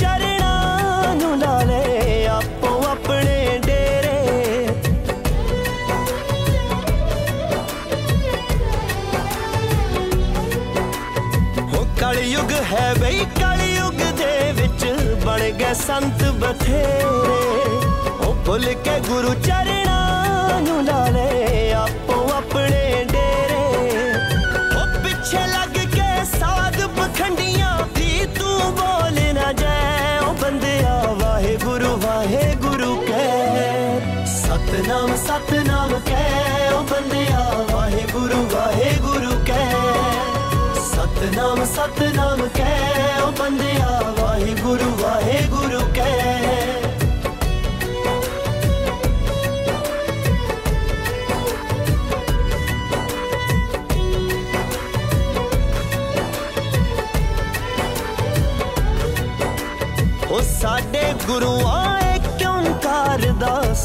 ਚਰਣਾ ਨੂੰ ਲਾ ਲੈ ਆਪੋ ਆਪਣੇ ਡੇਰੇ। ਉਹ ਕਲਯੁਗ ਹੈ ਬਈ, ਕਲਯੁਗ ਦੇ ਵਿੱਚ ਬਣ ਗਏ ਸੰਤ ਬਥੇਰੇ। ਉਹ ਭੁੱਲ ਕੇ ਗੁਰੂ ਚਰਣਾ ਨੂੰ ਲਾ ਲੈ ਸਤਨਾਮ ਸਤਨਾਮ ਕਹਿ, ਉਹ ਬੰਦਿਆ ਵਾਹਿਗੁਰੂ ਵਾਹਿਗੁਰੂ ਕਹਿ। ਸਤਨਾਮ ਸਤਨਾਮ ਕਹਿ, ਉਹ ਬੰਦਿਆ ਵਾਹਿਗੁਰੂ ਵਾਹਿਗੁਰੂ ਕਹਿ। ਉਹ ਸਾਡੇ ਗੁਰੂ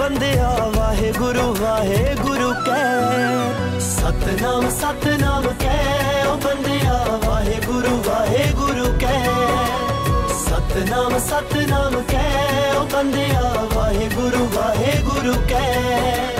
ਬੰਦਿਆ ਵਾਹਿਗੁਰੂ ਵਾਹਿਗੁਰੂ ਕਹਿ ਸਤਨਾਮ ਸਤਨਾਮ ਕਹਿ ਉਹ ਬੰਦਿਆ ਵਾਹਿਗੁਰੂ ਵਾਹਿਗੁਰੂ ਕਹਿ ਸਤਨਾਮ ਸਤਨਾਮ ਕਹਿ ਉਹ ਬੰਦਿਆ ਵਾਹਿਗੁਰੂ ਵਾਹਿਗੁਰੂ ਕਹਿ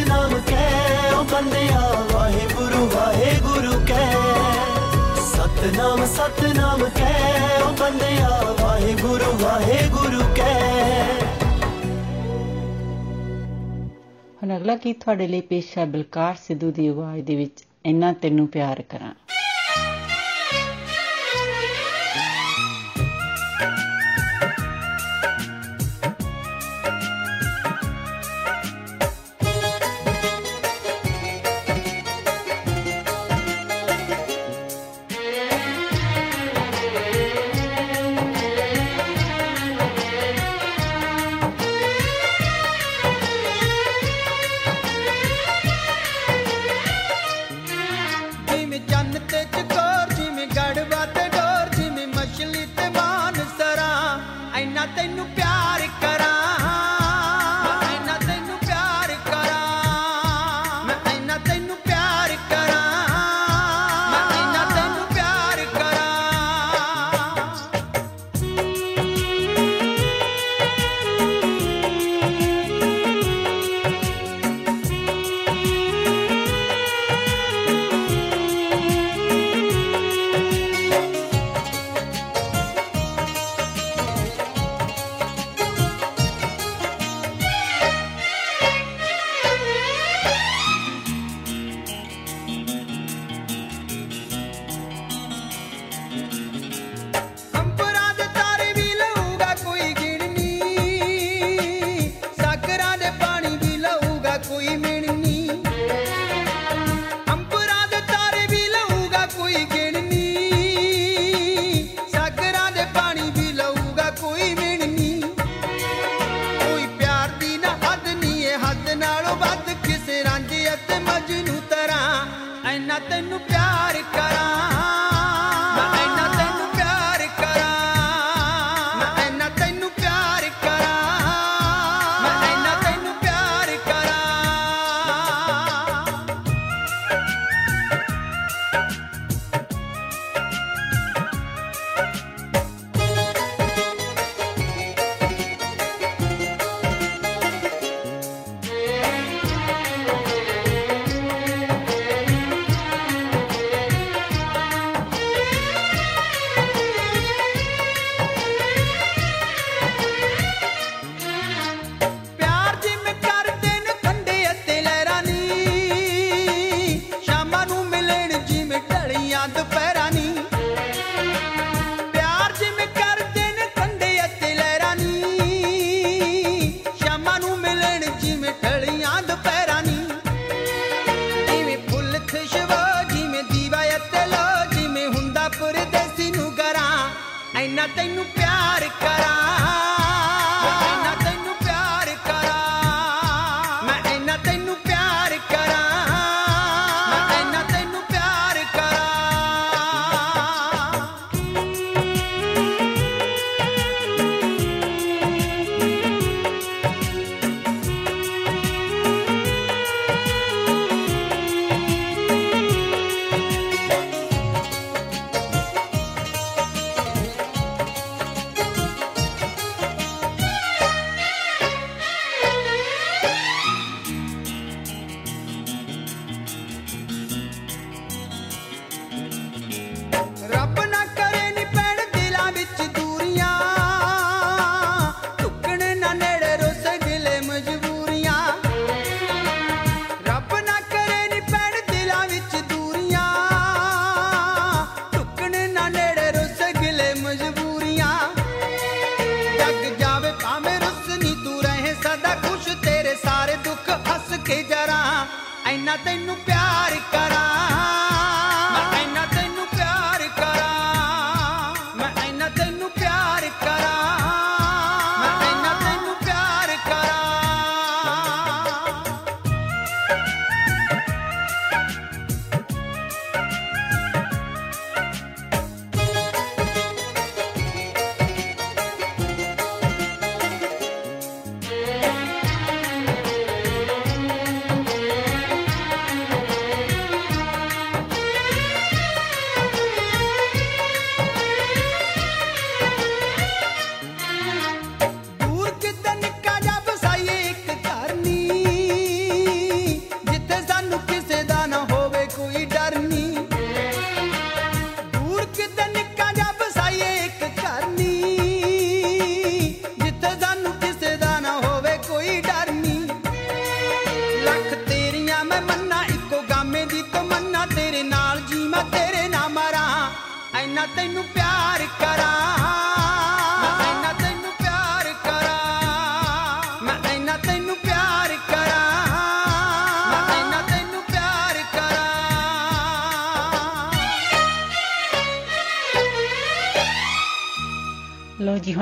ਸਤਨਾਮ ਸਤਨਾਮ ਕਹਿ ਉਹ ਬੰਦਿਆ ਵਾਹਿਗੁਰੂ ਵਾਹਿਗੁਰੂ ਕਹਿ ਸਤਨਾਮ ਸਤਨਾਮ ਕਹਿ ਉਹ ਬੰਦਿਆ ਵਾਹਿਗੁਰੂ ਵਾਹਿਗੁਰੂ ਕਹਿ ਹੁਣ ਅਗਲਾ ਗੀਤ ਤੁਹਾਡੇ ਲਈ ਪੇਸ਼ ਹੈ ਬਲਕਾਰ ਸਿੱਧੂ ਦੀ ਆਵਾਜ਼ ਦੇ ਵਿੱਚ, ਇੰਨਾ ਤੈਨੂੰ ਪਿਆਰ ਕਰਾਂ।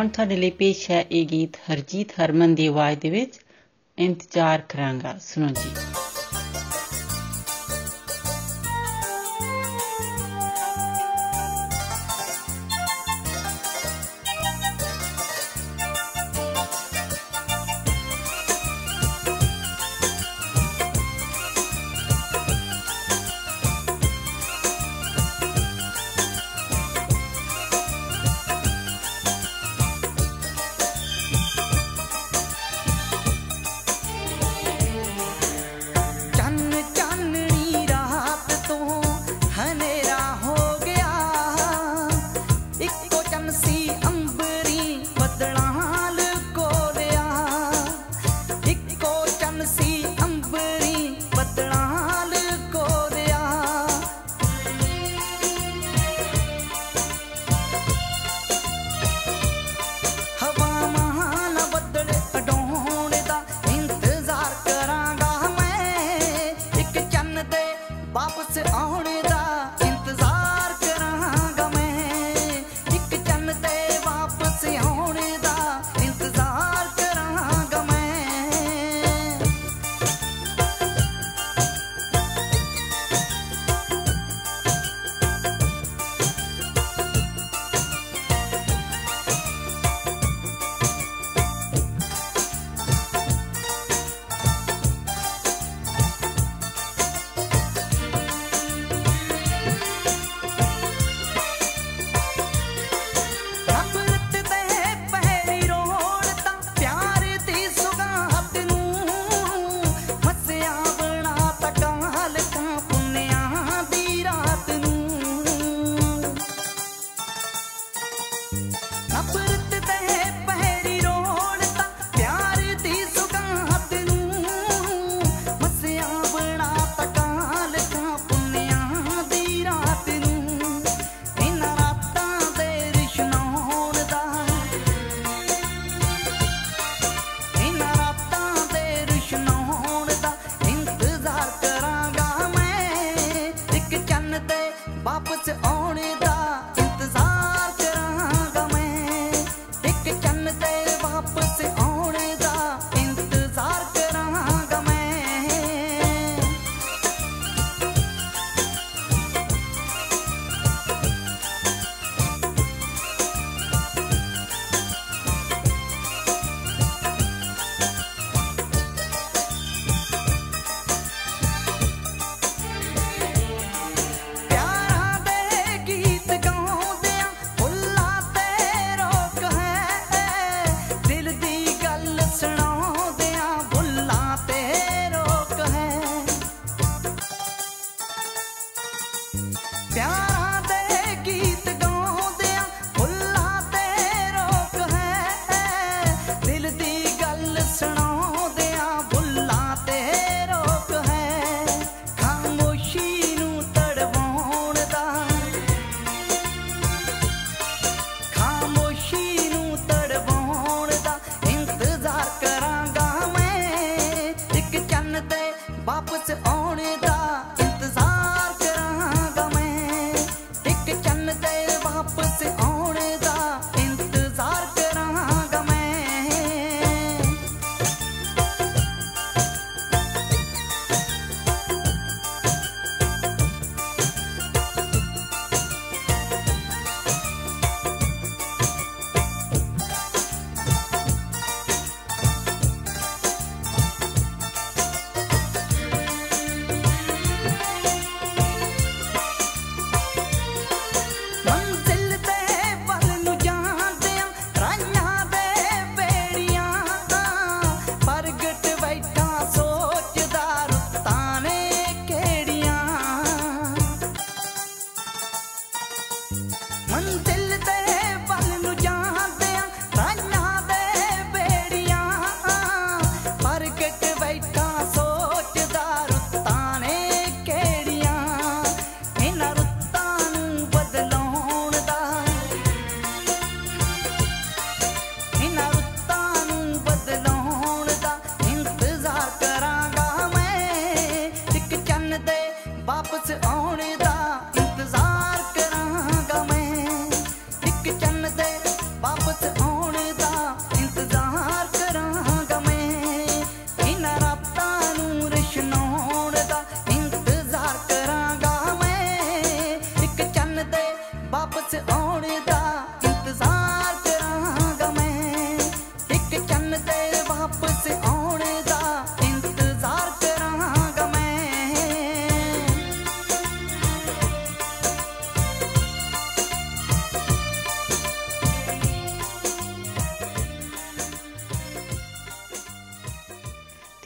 ਹੁਣ ਤੁਹਾਡੇ ਲਈ ਪੇਸ਼ ਹੈ ਇਹ ਗੀਤ ਹਰਜੀਤ ਹਰਮਨ ਦੀ ਆਵਾਜ਼ ਦੇ ਵਿੱਚ। ਇੰਤਜ਼ਾਰ ਕਰਾਂਗਾ। ਸੁਣੋ ਜੀ।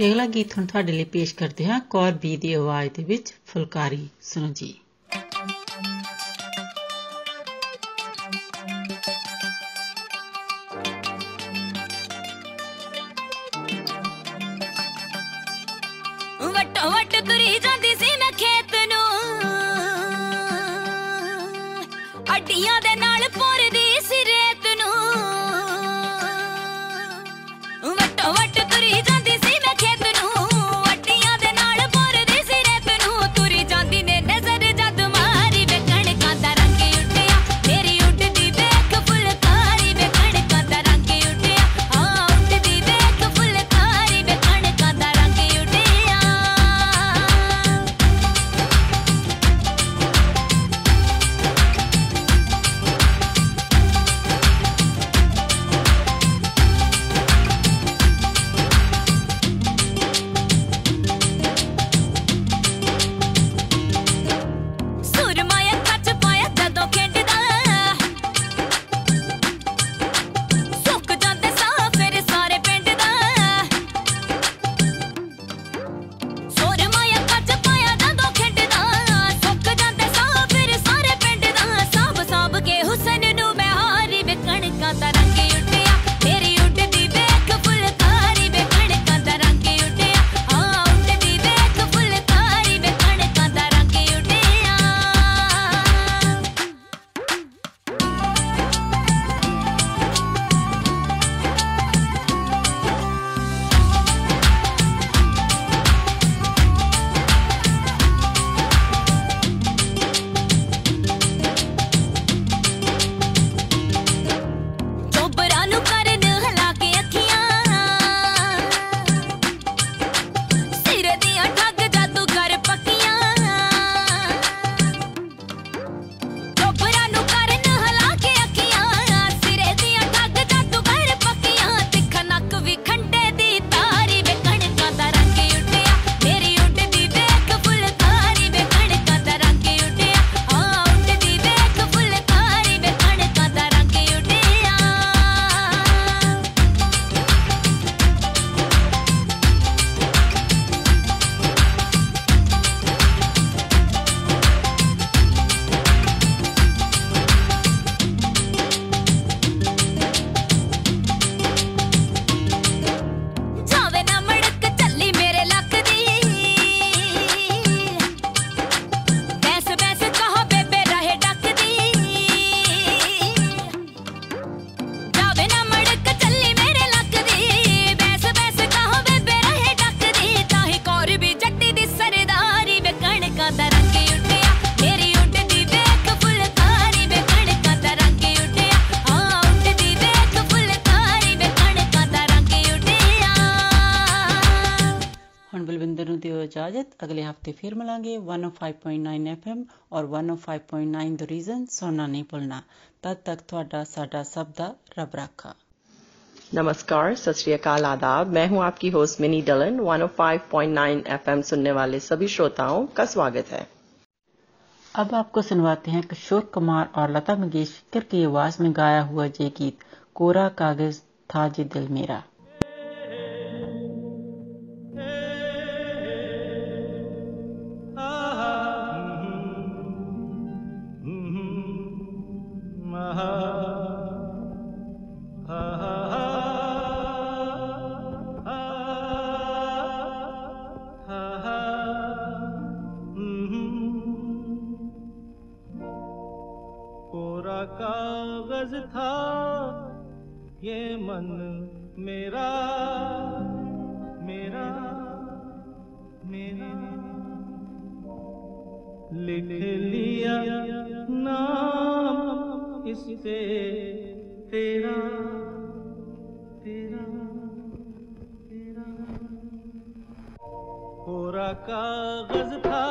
ਤੇ ਅਗਲਾ ਗੀਤ ਹੁਣ ਤੁਹਾਡੇ ਲਈ ਪੇਸ਼ ਕਰਦੇ ਹਾਂ ਕੌਰ ਬੀ ਦੀ ਆਵਾਜ਼ ਦੇ ਵਿੱਚ ਫੁਲਕਾਰੀ ਸੁਣੋ ਜੀ। फिर मिलेंगे 105.9 फाइव ਔਰ 105.9 ਦ ਰੀਜ਼ਨ ਸੁਣਨਾ ਨਹੀਂ ਭੁੱਲਣਾ ਤਦ ਤੱਕ ਤੁਹਾਡਾ ਸਾਡਾ ਸਭ ਦਾ ਰੱਬ ਰਾਖਾ नमस्कार सत आदाब। मैं हूँ आपकी होस्ट मिनी डलन। 105.9 एफएम सुनने वाले सभी श्रोताओं का स्वागत है। अब आपको सुनवाते हैं किशोर कुमार और लता मंगेशकर की आवाज़ में गाया हुआ ये गीत कोरा कागज़ था जी दिल मेरा। लिख लिया नाम इससे तेरा तेरा तेरा। तेरा कोरा कागज़ था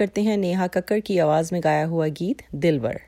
करते हैं नेहा कक्कर की आवाज़ में गाया हुआ गीत दिलवर।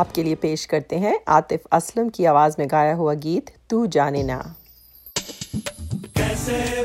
आपके लिए पेश करते हैं आतिफ असलम की आवाज़ में गाया हुआ गीत, तू जाने ना। कैसे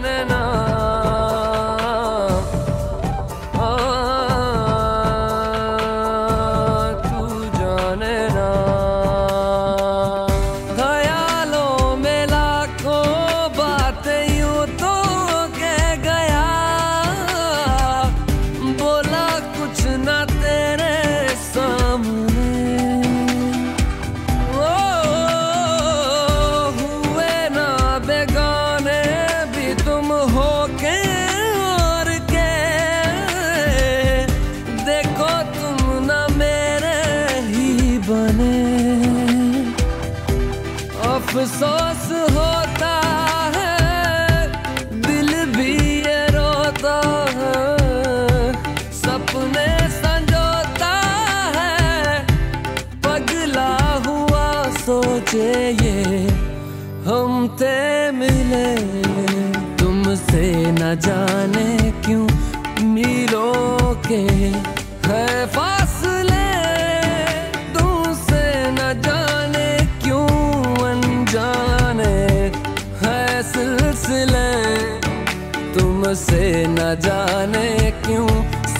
running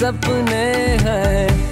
सपने हैं।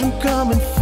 I'm coming. for you.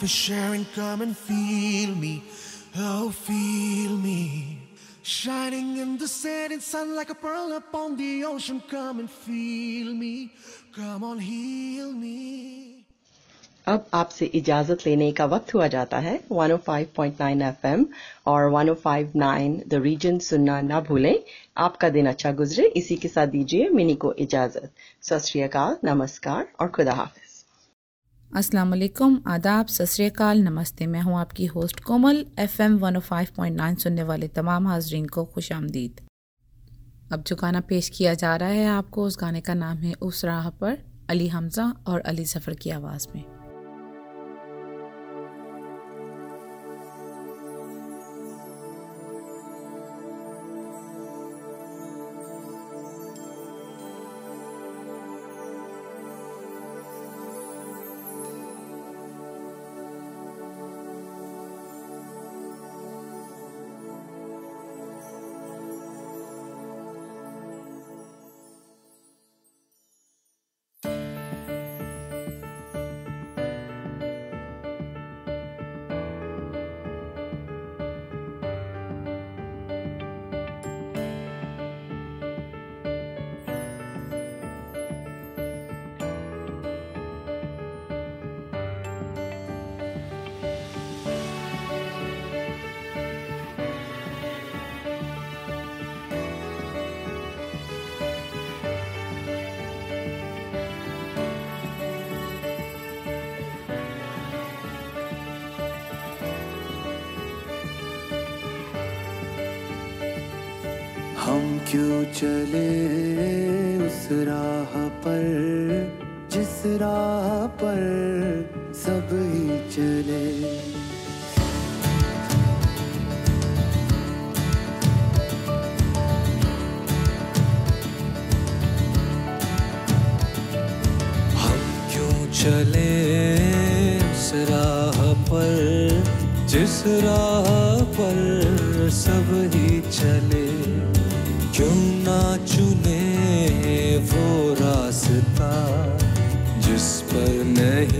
we're sharing. Come and feel me, oh feel me. Shining in the setting sun like a pearl upon the ocean. Come and feel me. Come on, heal me. अब आपसे इजाज़त लेने का वक्त हुआ जाता है 105.9 FM और 105.9 द रीजन सुनना ना भूलें आपका दिन अच्छा गुजरे इसी के साथ दीजिए मिनी को इजाज़त सत नमस्कार और खुदा हाफिज अस्सलाम वालेकुम आदाब सतरीकाल नमस्ते। मैं हूँ आपकी होस्ट कोमल एफएम 105.9 सुनने वाले तमाम हाजरीन को खुश आमदीद। अब जो गाना पेश किया जा रहा है आपको, उस गाने का नाम है उस राह पर, अली हमजा और अली सफ़र की आवाज़ में। चले उस राह पर, जिस राह पर सब ही चले। क्यों ना चुने वो रास्ता जिस पर नहीं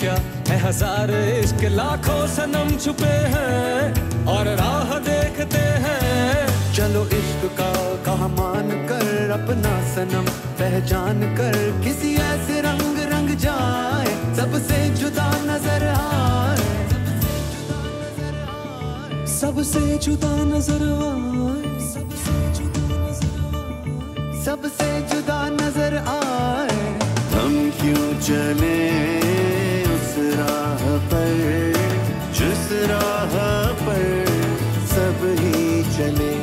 क्या है हज़ार इश्क लाखों सनम छुपे हैं और राह देखते हैं। चलो इश्क का कहा मान कर अपना सनम, पहचान कर किसी ऐसे रंग रंग जाए, सबसे जुदा नज़र आए। सबसे जुदा नज़र आए। सबसे जुदा नज़र आए। हम क्यों चले? पर जिस राह पर सब ही चले।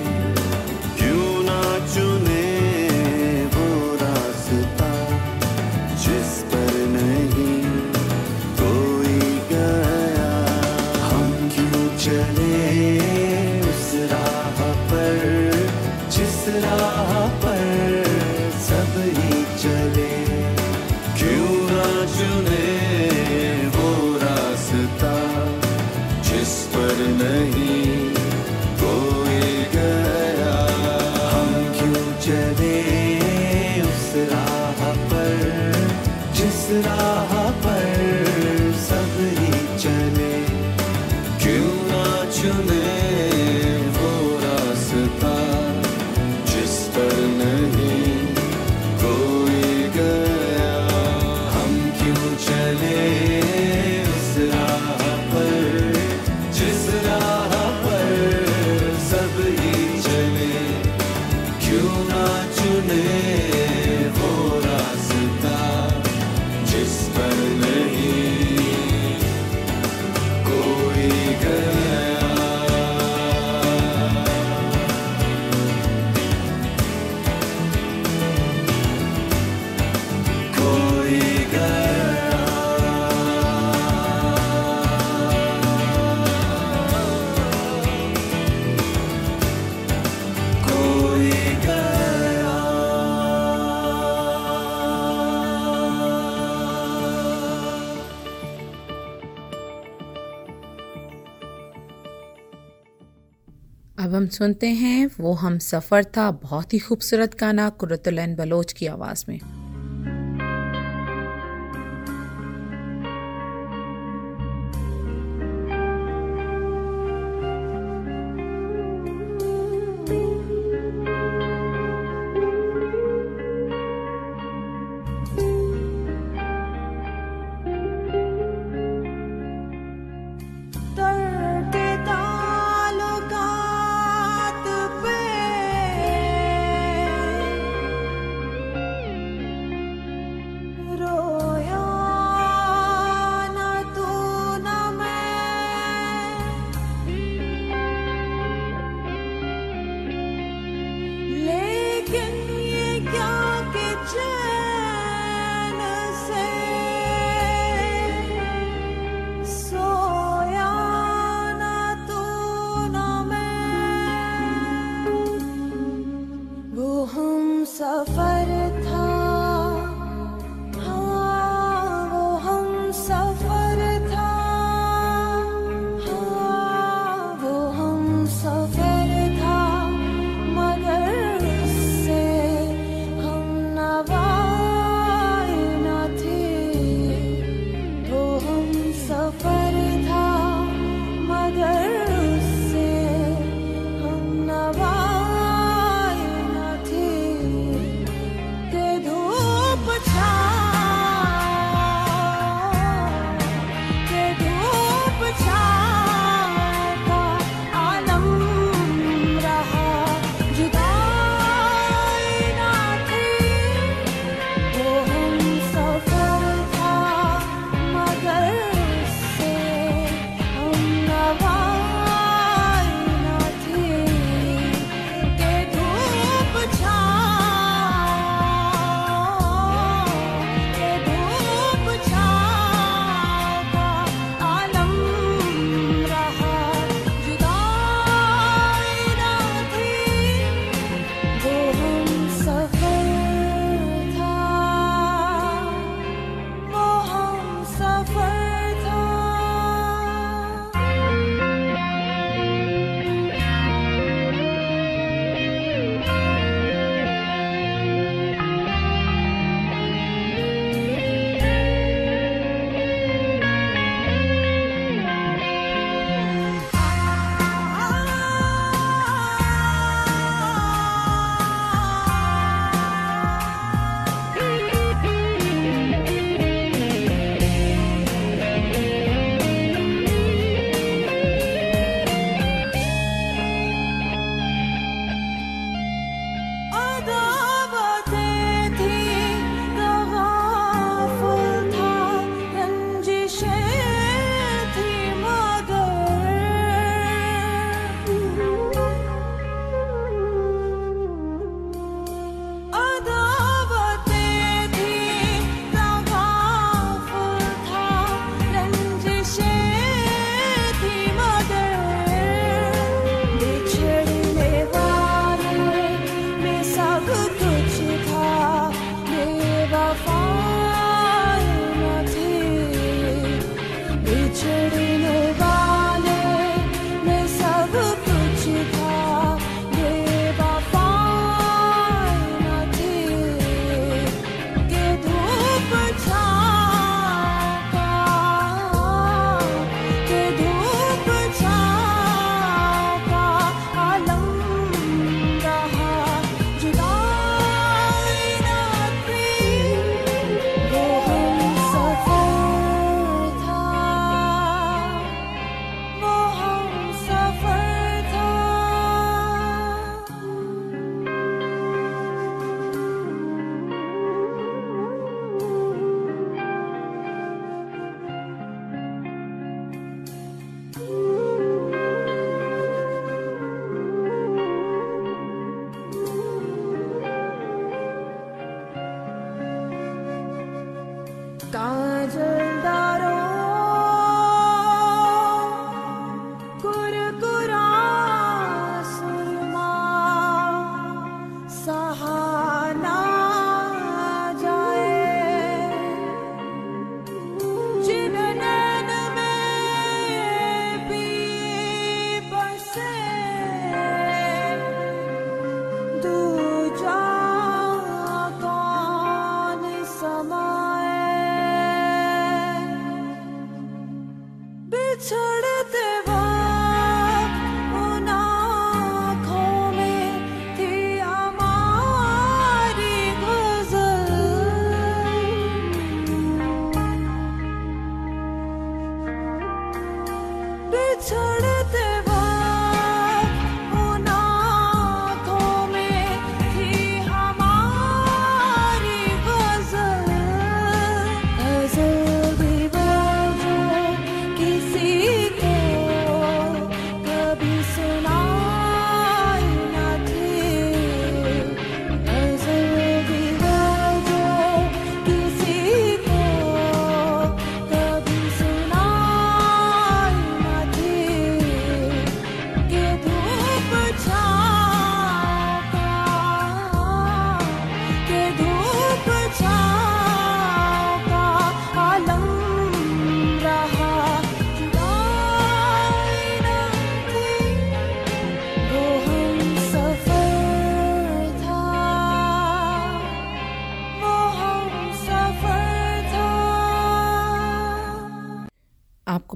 हम सुनते हैं, वो हम सफ़र था बहुत ही खूबसूरत गाना कुरतुलैन बलोच की आवाज़ में।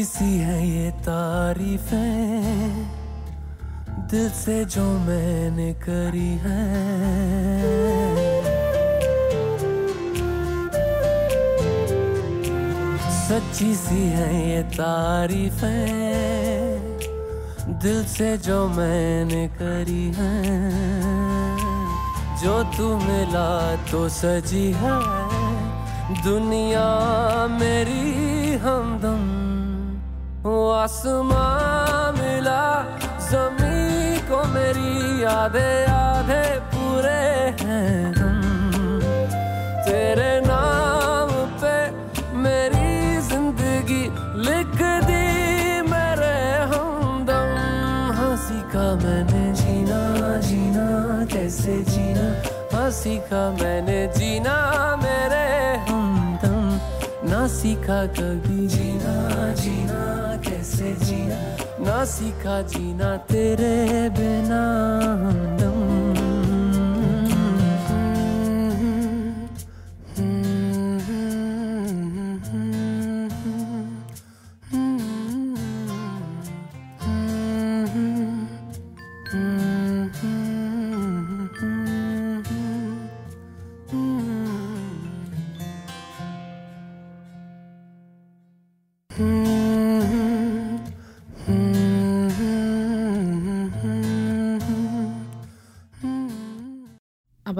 सच्ची सी है ये तारीफें, दिल से जो मैंने करी है। सच्ची सी है ये तारीफें, दिल से जो मैंने करी है। जो तू मिला तो सजी है, दुनिया मेरी हमदम वो आसमां मिला जमी को मेरी आधे आधे पूरे हैं हम। तेरे नाम पे मेरी ज़िंदगी लिख दी, मेरे हमदम। हँसी का मैंने जीना सीखा मैंने जीना, मेरे हमदम। ना सीखा कभी जीना जीना कैसे जीना। ना सीखा जीना तेरे बिना।